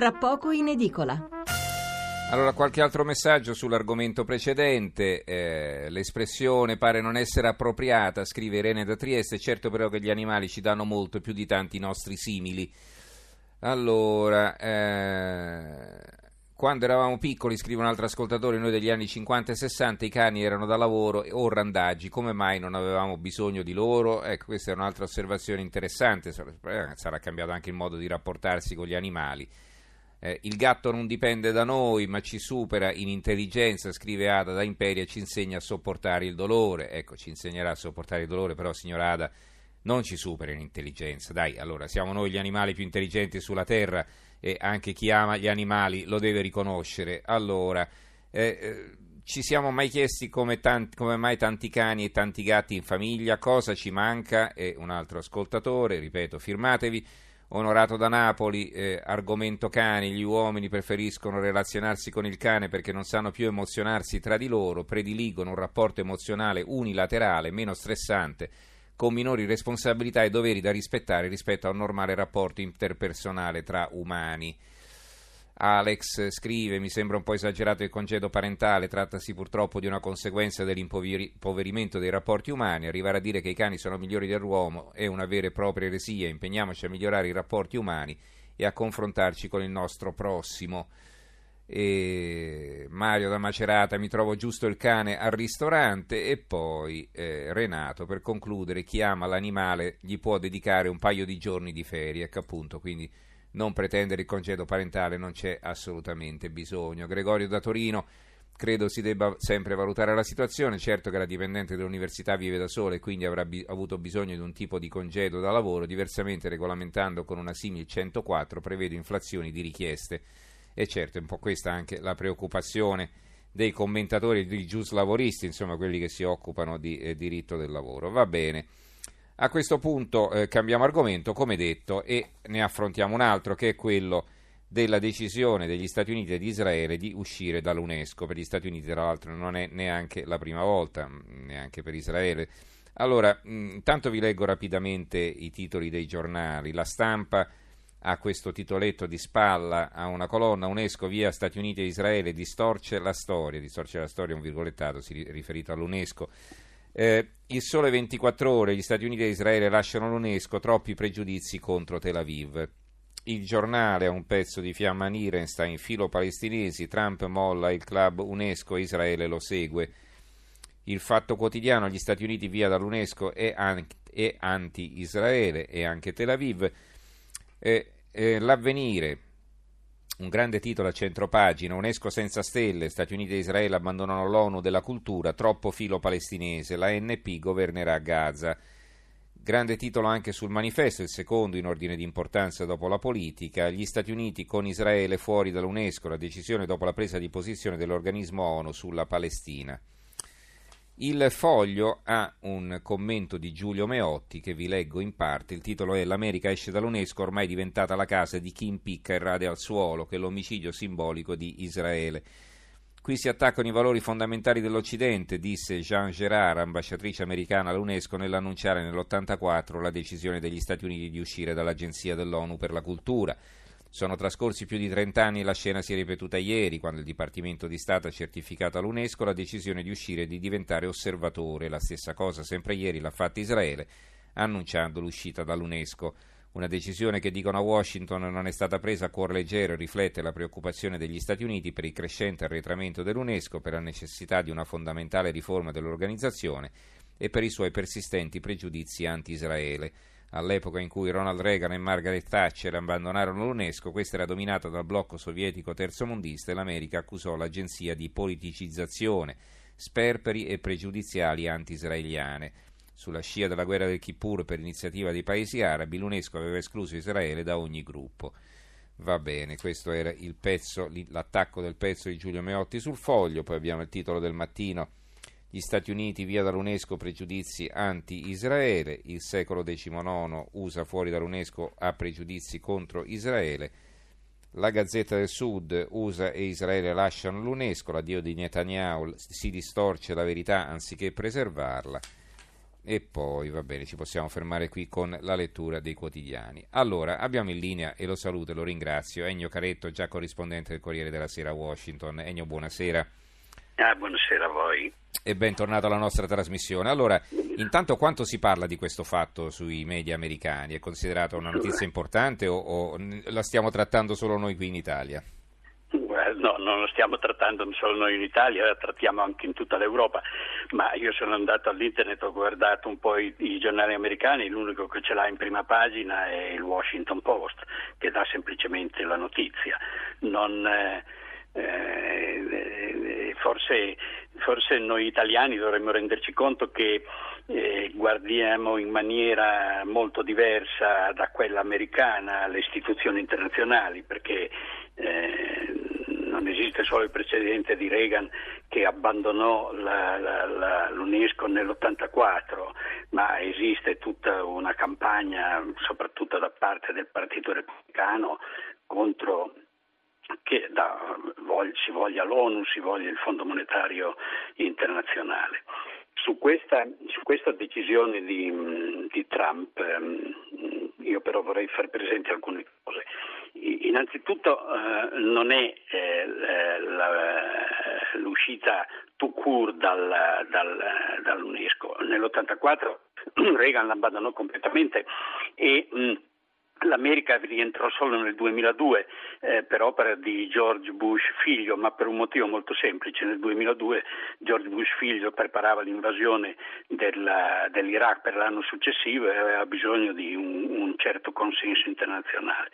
tra poco in edicola. Allora, qualche altro messaggio sull'argomento precedente. Eh, l'espressione pare non essere appropriata, scrive Irene da Trieste. Certo, però, che gli animali ci danno molto più di tanti nostri simili. Allora, eh, quando eravamo piccoli, scrive un altro ascoltatore, noi degli anni 50 e 60 i cani erano da lavoro o randaggi, come mai non avevamo bisogno di loro? Ecco, questa è un'altra osservazione interessante, sarà cambiato anche il modo di rapportarsi con gli animali. Eh, il gatto non dipende da noi, ma ci supera in intelligenza, scrive Ada da Imperia, ci insegna a sopportare il dolore. Ecco, ci insegnerà a sopportare il dolore, però signora Ada non ci supera in intelligenza. Dai, allora, siamo noi gli animali più intelligenti sulla Terra e anche chi ama gli animali lo deve riconoscere. Allora, eh, eh, ci siamo mai chiesti come, tanti, come, mai tanti cani e tanti gatti in famiglia, cosa ci manca? E un altro ascoltatore, ripeto, firmatevi. Onorato da Napoli, eh, argomento cani, gli uomini preferiscono relazionarsi con il cane perché non sanno più emozionarsi tra di loro, prediligono un rapporto emozionale unilaterale, meno stressante, con minori responsabilità e doveri da rispettare rispetto a un normale rapporto interpersonale tra umani. Alex scrive: Mi sembra un po' esagerato il congedo parentale, trattasi purtroppo di una conseguenza dell'impoverimento dei rapporti umani. Arrivare a dire che i cani sono migliori dell'uomo è una vera e propria eresia. Impegniamoci a migliorare i rapporti umani e a confrontarci con il nostro prossimo e Mario da Macerata mi trovo giusto il cane al ristorante e poi eh, Renato per concludere chi ama l'animale gli può dedicare un paio di giorni di ferie ecco appunto quindi non pretendere il congedo parentale non c'è assolutamente bisogno Gregorio da Torino credo si debba sempre valutare la situazione certo che la dipendente dell'università vive da sola e quindi avrà bi- avuto bisogno di un tipo di congedo da lavoro diversamente regolamentando con una simil 104 prevede inflazioni di richieste e certo è un po' questa anche la preoccupazione dei commentatori di gius lavoristi, insomma quelli che si occupano di eh, diritto del lavoro. Va bene. A questo punto eh, cambiamo argomento, come detto, e ne affrontiamo un altro che è quello della decisione degli Stati Uniti e di Israele di uscire dall'UNESCO. Per gli Stati Uniti, tra l'altro, non è neanche la prima volta, mm, neanche per Israele. Allora, mm, intanto vi leggo rapidamente i titoli dei giornali. La stampa a questo titoletto di spalla a una colonna UNESCO via Stati Uniti e Israele distorce la storia, distorce la storia un virgolettato si riferito all'UNESCO. Eh, il sole 24 ore, gli Stati Uniti e Israele lasciano l'UNESCO, troppi pregiudizi contro Tel Aviv. Il giornale ha un pezzo di fiamma Nirenstein, filo palestinesi, Trump molla il club UNESCO Israele lo segue. Il fatto quotidiano, gli Stati Uniti via dall'UNESCO e anti-Israele e anche Tel Aviv. Eh, eh, l'avvenire, un grande titolo a centropagina, UNESCO senza stelle, Stati Uniti e Israele abbandonano l'ONU della cultura, troppo filo palestinese, la NP governerà Gaza. Grande titolo anche sul manifesto, il secondo in ordine di importanza dopo la politica, gli Stati Uniti con Israele fuori dall'UNESCO, la decisione dopo la presa di posizione dell'organismo ONU sulla Palestina. Il foglio ha un commento di Giulio Meotti che vi leggo in parte. Il titolo è L'America esce dall'UNESCO, ormai diventata la casa di chi impicca e rade al suolo, che è l'omicidio simbolico di Israele. Qui si attaccano i valori fondamentali dell'Occidente, disse Jean Gerard, ambasciatrice americana all'UNESCO, nell'annunciare nell'84 la decisione degli Stati Uniti di uscire dall'Agenzia dell'ONU per la cultura. Sono trascorsi più di 30 anni e la scena si è ripetuta ieri, quando il Dipartimento di Stato ha certificato all'UNESCO la decisione di uscire e di diventare osservatore. La stessa cosa sempre ieri l'ha fatta Israele, annunciando l'uscita dall'UNESCO. Una decisione che dicono a Washington non è stata presa a cuor leggero e riflette la preoccupazione degli Stati Uniti per il crescente arretramento dell'UNESCO, per la necessità di una fondamentale riforma dell'organizzazione e per i suoi persistenti pregiudizi anti-Israele. All'epoca in cui Ronald Reagan e Margaret Thatcher abbandonarono l'UNESCO, questa era dominata dal blocco sovietico terzomondista e l'America accusò l'agenzia di politicizzazione, sperperi e pregiudiziali anti-israeliane. Sulla scia della guerra del Kippur per iniziativa dei paesi arabi, l'UNESCO aveva escluso Israele da ogni gruppo. Va bene, questo era pezzo, l'attacco del pezzo di Giulio Meotti sul foglio, poi abbiamo il titolo del mattino gli Stati Uniti via dall'UNESCO pregiudizi anti-Israele, il secolo XIX USA fuori dall'UNESCO ha pregiudizi contro Israele, la Gazzetta del Sud, USA e Israele lasciano l'UNESCO, l'addio di Netanyahu si distorce la verità anziché preservarla e poi va bene, ci possiamo fermare qui con la lettura dei quotidiani. Allora, abbiamo in linea, e lo saluto e lo ringrazio, Ennio Caretto, già corrispondente del Corriere della Sera a Washington. Ennio, buonasera. Ah, buonasera a voi. E bentornato alla nostra trasmissione. Allora, intanto quanto si parla di questo fatto sui media americani? È considerata una notizia importante o, o la stiamo trattando solo noi qui in Italia? No, non lo stiamo trattando solo noi in Italia, la trattiamo anche in tutta l'Europa, ma io sono andato all'internet, ho guardato un po' i, i giornali americani, l'unico che ce l'ha in prima pagina è il Washington Post, che dà semplicemente la notizia. Non, eh, eh, forse, forse, noi italiani dovremmo renderci conto che eh, guardiamo in maniera molto diversa da quella americana le istituzioni internazionali, perché eh, non esiste solo il precedente di Reagan che abbandonò la, la, la, l'UNESCO nell'84, ma esiste tutta una campagna, soprattutto da parte del Partito Repubblicano, contro che da, si voglia l'ONU, si voglia il Fondo Monetario Internazionale. Su questa, su questa decisione di, di Trump ehm, io però vorrei far presente alcune cose. Innanzitutto eh, non è eh, l'uscita tout court dal, dal, dall'UNESCO. Nell'84 Reagan l'abbandonò completamente e mh, L'America rientrò solo nel 2002 eh, per opera di George Bush figlio, ma per un motivo molto semplice. Nel 2002 George Bush figlio preparava l'invasione della, dell'Iraq per l'anno successivo e aveva bisogno di un, un certo consenso internazionale.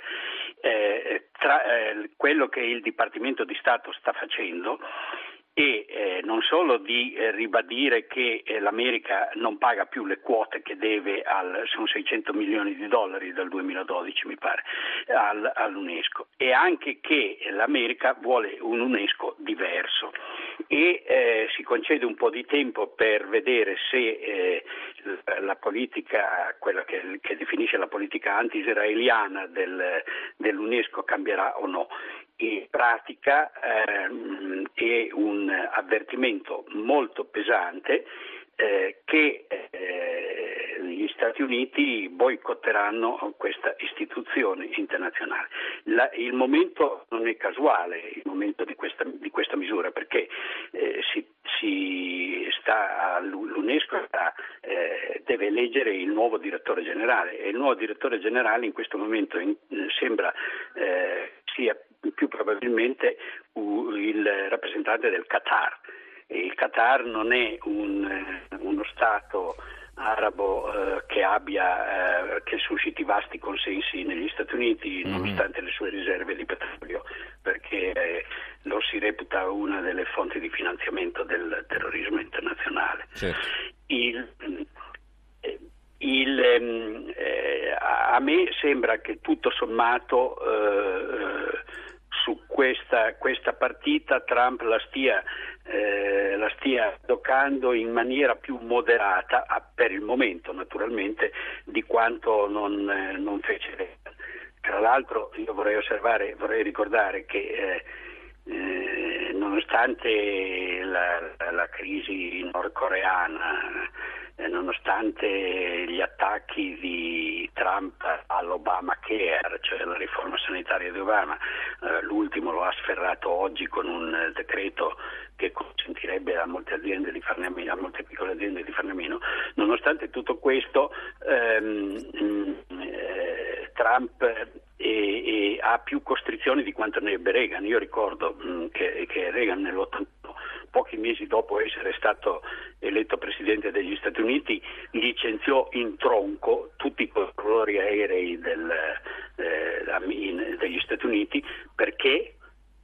Eh, tra eh, quello che il Dipartimento di Stato sta facendo e eh, non solo di eh, ribadire che eh, l'America non paga più le quote che deve, al, sono 600 milioni di dollari dal 2012 mi pare, al, all'UNESCO. E anche che l'America vuole un UNESCO diverso. E eh, si concede un po' di tempo per vedere se eh, la politica, quella che, che, definisce la politica anti-israeliana del, dell'UNESCO cambierà o no in pratica ehm, è un avvertimento molto pesante eh, che eh, gli Stati Uniti boicotteranno questa istituzione internazionale. La, il momento non è casuale, il momento di questa, di questa misura, perché eh, si, si sta, l'UNESCO sta, eh, deve eleggere il nuovo direttore generale e il nuovo direttore generale in questo momento in, sembra più probabilmente il rappresentante del Qatar. Il Qatar non è un, eh, uno Stato arabo eh, che, abbia, eh, che susciti vasti consensi negli Stati Uniti mm-hmm. nonostante le sue riserve di petrolio perché eh, lo si reputa una delle fonti di finanziamento del terrorismo internazionale. Certo. Il, eh, il, ehm, eh, a me sembra che tutto sommato questa, questa partita Trump la stia, eh, la stia toccando in maniera più moderata, per il momento naturalmente, di quanto non, eh, non fece. Tra l'altro io vorrei vorrei ricordare che eh, eh, nonostante la, la, crisi nordcoreana nonostante gli attacchi di Trump all'Obamacare, cioè la riforma sanitaria di Obama, eh, l'ultimo lo ha sferrato oggi con un decreto che consentirebbe a molte, aziende di farne a, meno, a molte piccole aziende di farne a meno. Nonostante tutto questo, ehm, eh, Trump e, e ha più costrizioni di quanto ne ebbe Reagan. Io ricordo mh, che, che Reagan nell'81 pochi mesi dopo essere stato eletto Presidente degli Stati Uniti, licenziò in tronco tutti i controllori aerei del, eh, degli Stati Uniti perché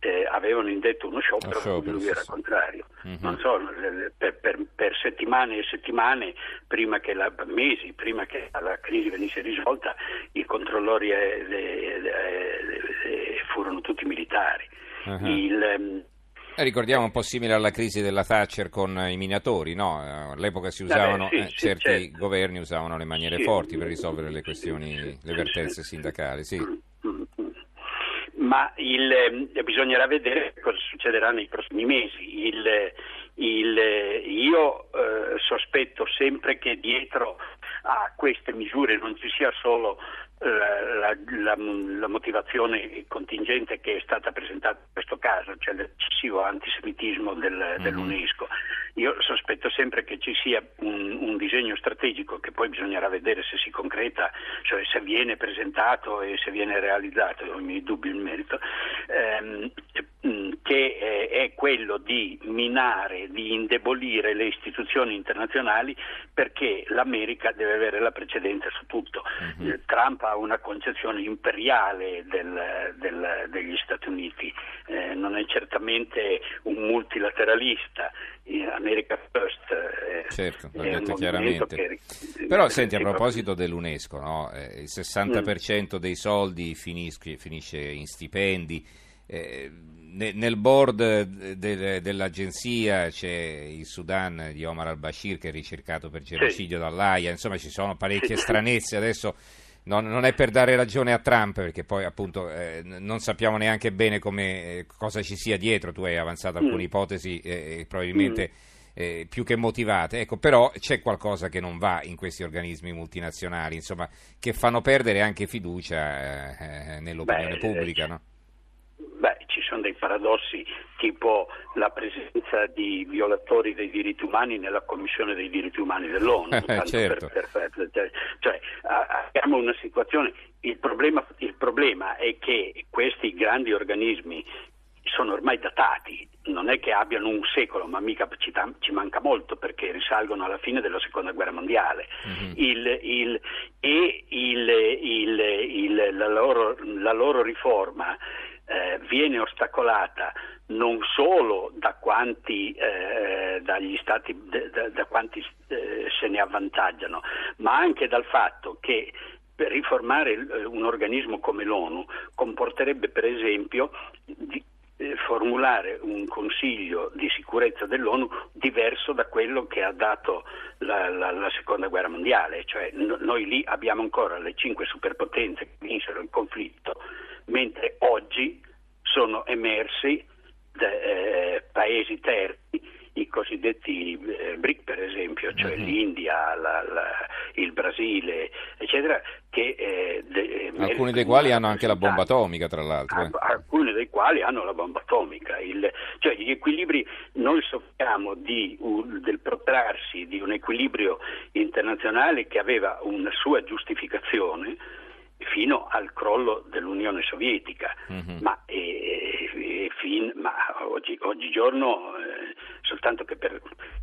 eh, avevano indetto uno sciopero, sciopero lui era contrario. Mm-hmm. So, per, per, per, settimane e settimane, prima che la, mesi prima che la crisi venisse risolta, i controllori eh, furono tutti militari. Uh-huh. Il, ehm, eh, ricordiamo un po' simile alla crisi della Thatcher con i minatori, no? Eh, all'epoca si usavano, Vabbè, sì, eh, certi certo. governi usavano le maniere sì. forti per risolvere le questioni, le vertenze sindacali, sì. Ma il, eh, bisognerà vedere cosa succederà nei prossimi mesi. Il, Il, io eh, sospetto sempre che dietro a queste misure non ci sia solo la, la, la, motivazione contingente che è stata presentata in questo caso, cioè l'eccessivo antisemitismo del, mm-hmm. dell'UNESCO. Io sospetto sempre che ci sia un, un, disegno strategico che poi bisognerà vedere se si concreta, cioè se viene presentato e se viene realizzato, ho i miei dubbi in merito, ehm, che è, è quello di minare, di indebolire le istituzioni internazionali perché l'America deve avere la precedenza su tutto. Mm-hmm. Trump ha una concezione imperiale del, del, degli Stati Uniti, eh, non è certamente un multilateralista. America First eh, certo, l'ho detto chiaramente. Che, Però senti, a proposito dell'UNESCO, no? eh, il 60% mm. dei soldi finisce, finisce in stipendi. Eh, nel board de, dell'agenzia c'è il Sudan di Omar al-Bashir che è ricercato per genocidio sì. dall'AIA, insomma ci sono parecchie sì. stranezze adesso. Non, non, è per dare ragione a Trump, perché poi appunto eh, non sappiamo neanche bene come, eh, cosa ci sia dietro. Tu hai avanzato alcune mm. ipotesi eh, probabilmente mm. Eh, più che motivate. Ecco, però c'è qualcosa che non va in questi organismi multinazionali, insomma, che fanno perdere anche fiducia eh, nell'opinione Beh, pubblica. No? Beh, ci sono dei paradossi tipo la presenza di violatori dei diritti umani nella Commissione dei diritti umani dell'ONU. certo. per, per, cioè, cioè, abbiamo una situazione, il problema, il problema è che questi grandi organismi sono ormai datati, non è che abbiano un secolo, ma mica ci, ci, manca molto perché risalgono alla fine della seconda guerra mondiale. Mm-hmm. Il, il, e il, la loro, la, loro, riforma eh, viene ostacolata non solo da quanti, eh, stati, da, da quanti eh, se ne avvantaggiano, ma anche dal fatto che riformare eh, un organismo come l'ONU comporterebbe per esempio di, eh, formulare un consiglio di sicurezza dell'ONU diverso da quello che ha dato la, la, la seconda guerra mondiale, cioè no, noi lì abbiamo ancora le cinque superpotenze che vinsero il conflitto mentre oggi sono emersi eh, paesi terzi, i cosiddetti eh, BRIC per esempio, cioè uh-huh. l'India, la, la, il Brasile, eccetera, che, eh, de, alcuni dei quali hanno anche la bomba atomica, tra l'altro. Eh. Alcuni dei quali hanno la bomba atomica. Il, cioè gli equilibri, noi soffriamo di, uh, del protrarsi di un equilibrio internazionale che aveva una sua giustificazione fino al crollo dell'Unione Sovietica, mm-hmm. ma, e, e fin, ma oggi, oggigiorno eh, soltanto che per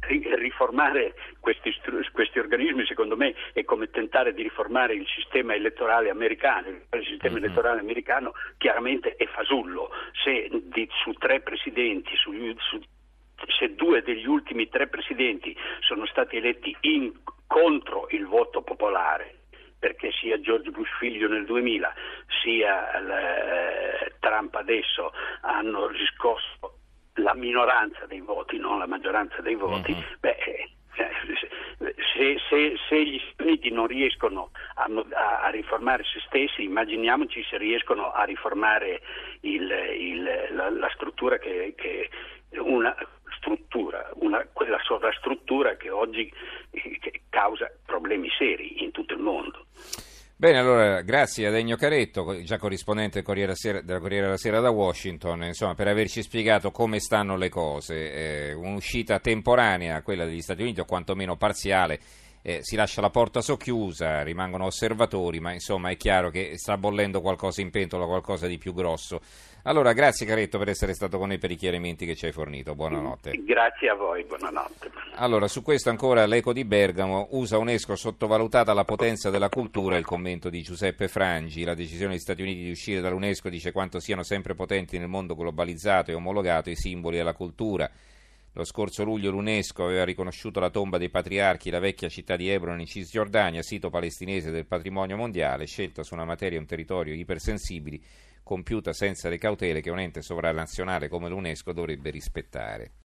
riformare questi, questi, organismi secondo me è come tentare di riformare il sistema elettorale americano, il sistema mm-hmm. elettorale americano chiaramente è fasullo, se di, su tre presidenti, su, su, se due degli ultimi tre presidenti sono stati eletti in, contro il voto popolare, perché sia George Bush figlio nel 2000 sia eh, Trump adesso hanno riscosso la minoranza dei voti, non la maggioranza dei voti, mm-hmm. beh, eh, se, se, se, gli Stati Uniti non riescono a, a, a, riformare se stessi, immaginiamoci se riescono a riformare il, il, la, la, struttura che, che una struttura, una, quella sovrastruttura che oggi che causa problemi seri in tutto. Bene, allora grazie a Degno Caretto, già corrispondente della Corriere della Sera da Washington, insomma, per averci spiegato come stanno le cose. Eh, un'uscita temporanea, quella degli Stati Uniti, o quantomeno parziale, eh, si lascia la porta socchiusa, rimangono osservatori, ma insomma è chiaro che sta bollendo qualcosa in pentola, qualcosa di più grosso. Allora, grazie Caretto per essere stato con noi per i chiarimenti che ci hai fornito. Buonanotte. Grazie a voi, buonanotte. Allora, su questo ancora l'Eco di Bergamo, USA UNESCO sottovalutata la potenza della cultura, il commento di Giuseppe Frangi, la decisione degli Stati Uniti di uscire dall'UNESCO dice quanto siano sempre potenti nel mondo globalizzato e omologato i simboli della cultura. Lo scorso luglio l'UNESCO aveva riconosciuto la tomba dei patriarchi, la vecchia città di Hebron in Cisgiordania, sito palestinese del patrimonio mondiale, scelta su una materia e un territorio ipersensibili, compiuta senza le cautele che un ente sovranazionale come l'UNESCO dovrebbe rispettare.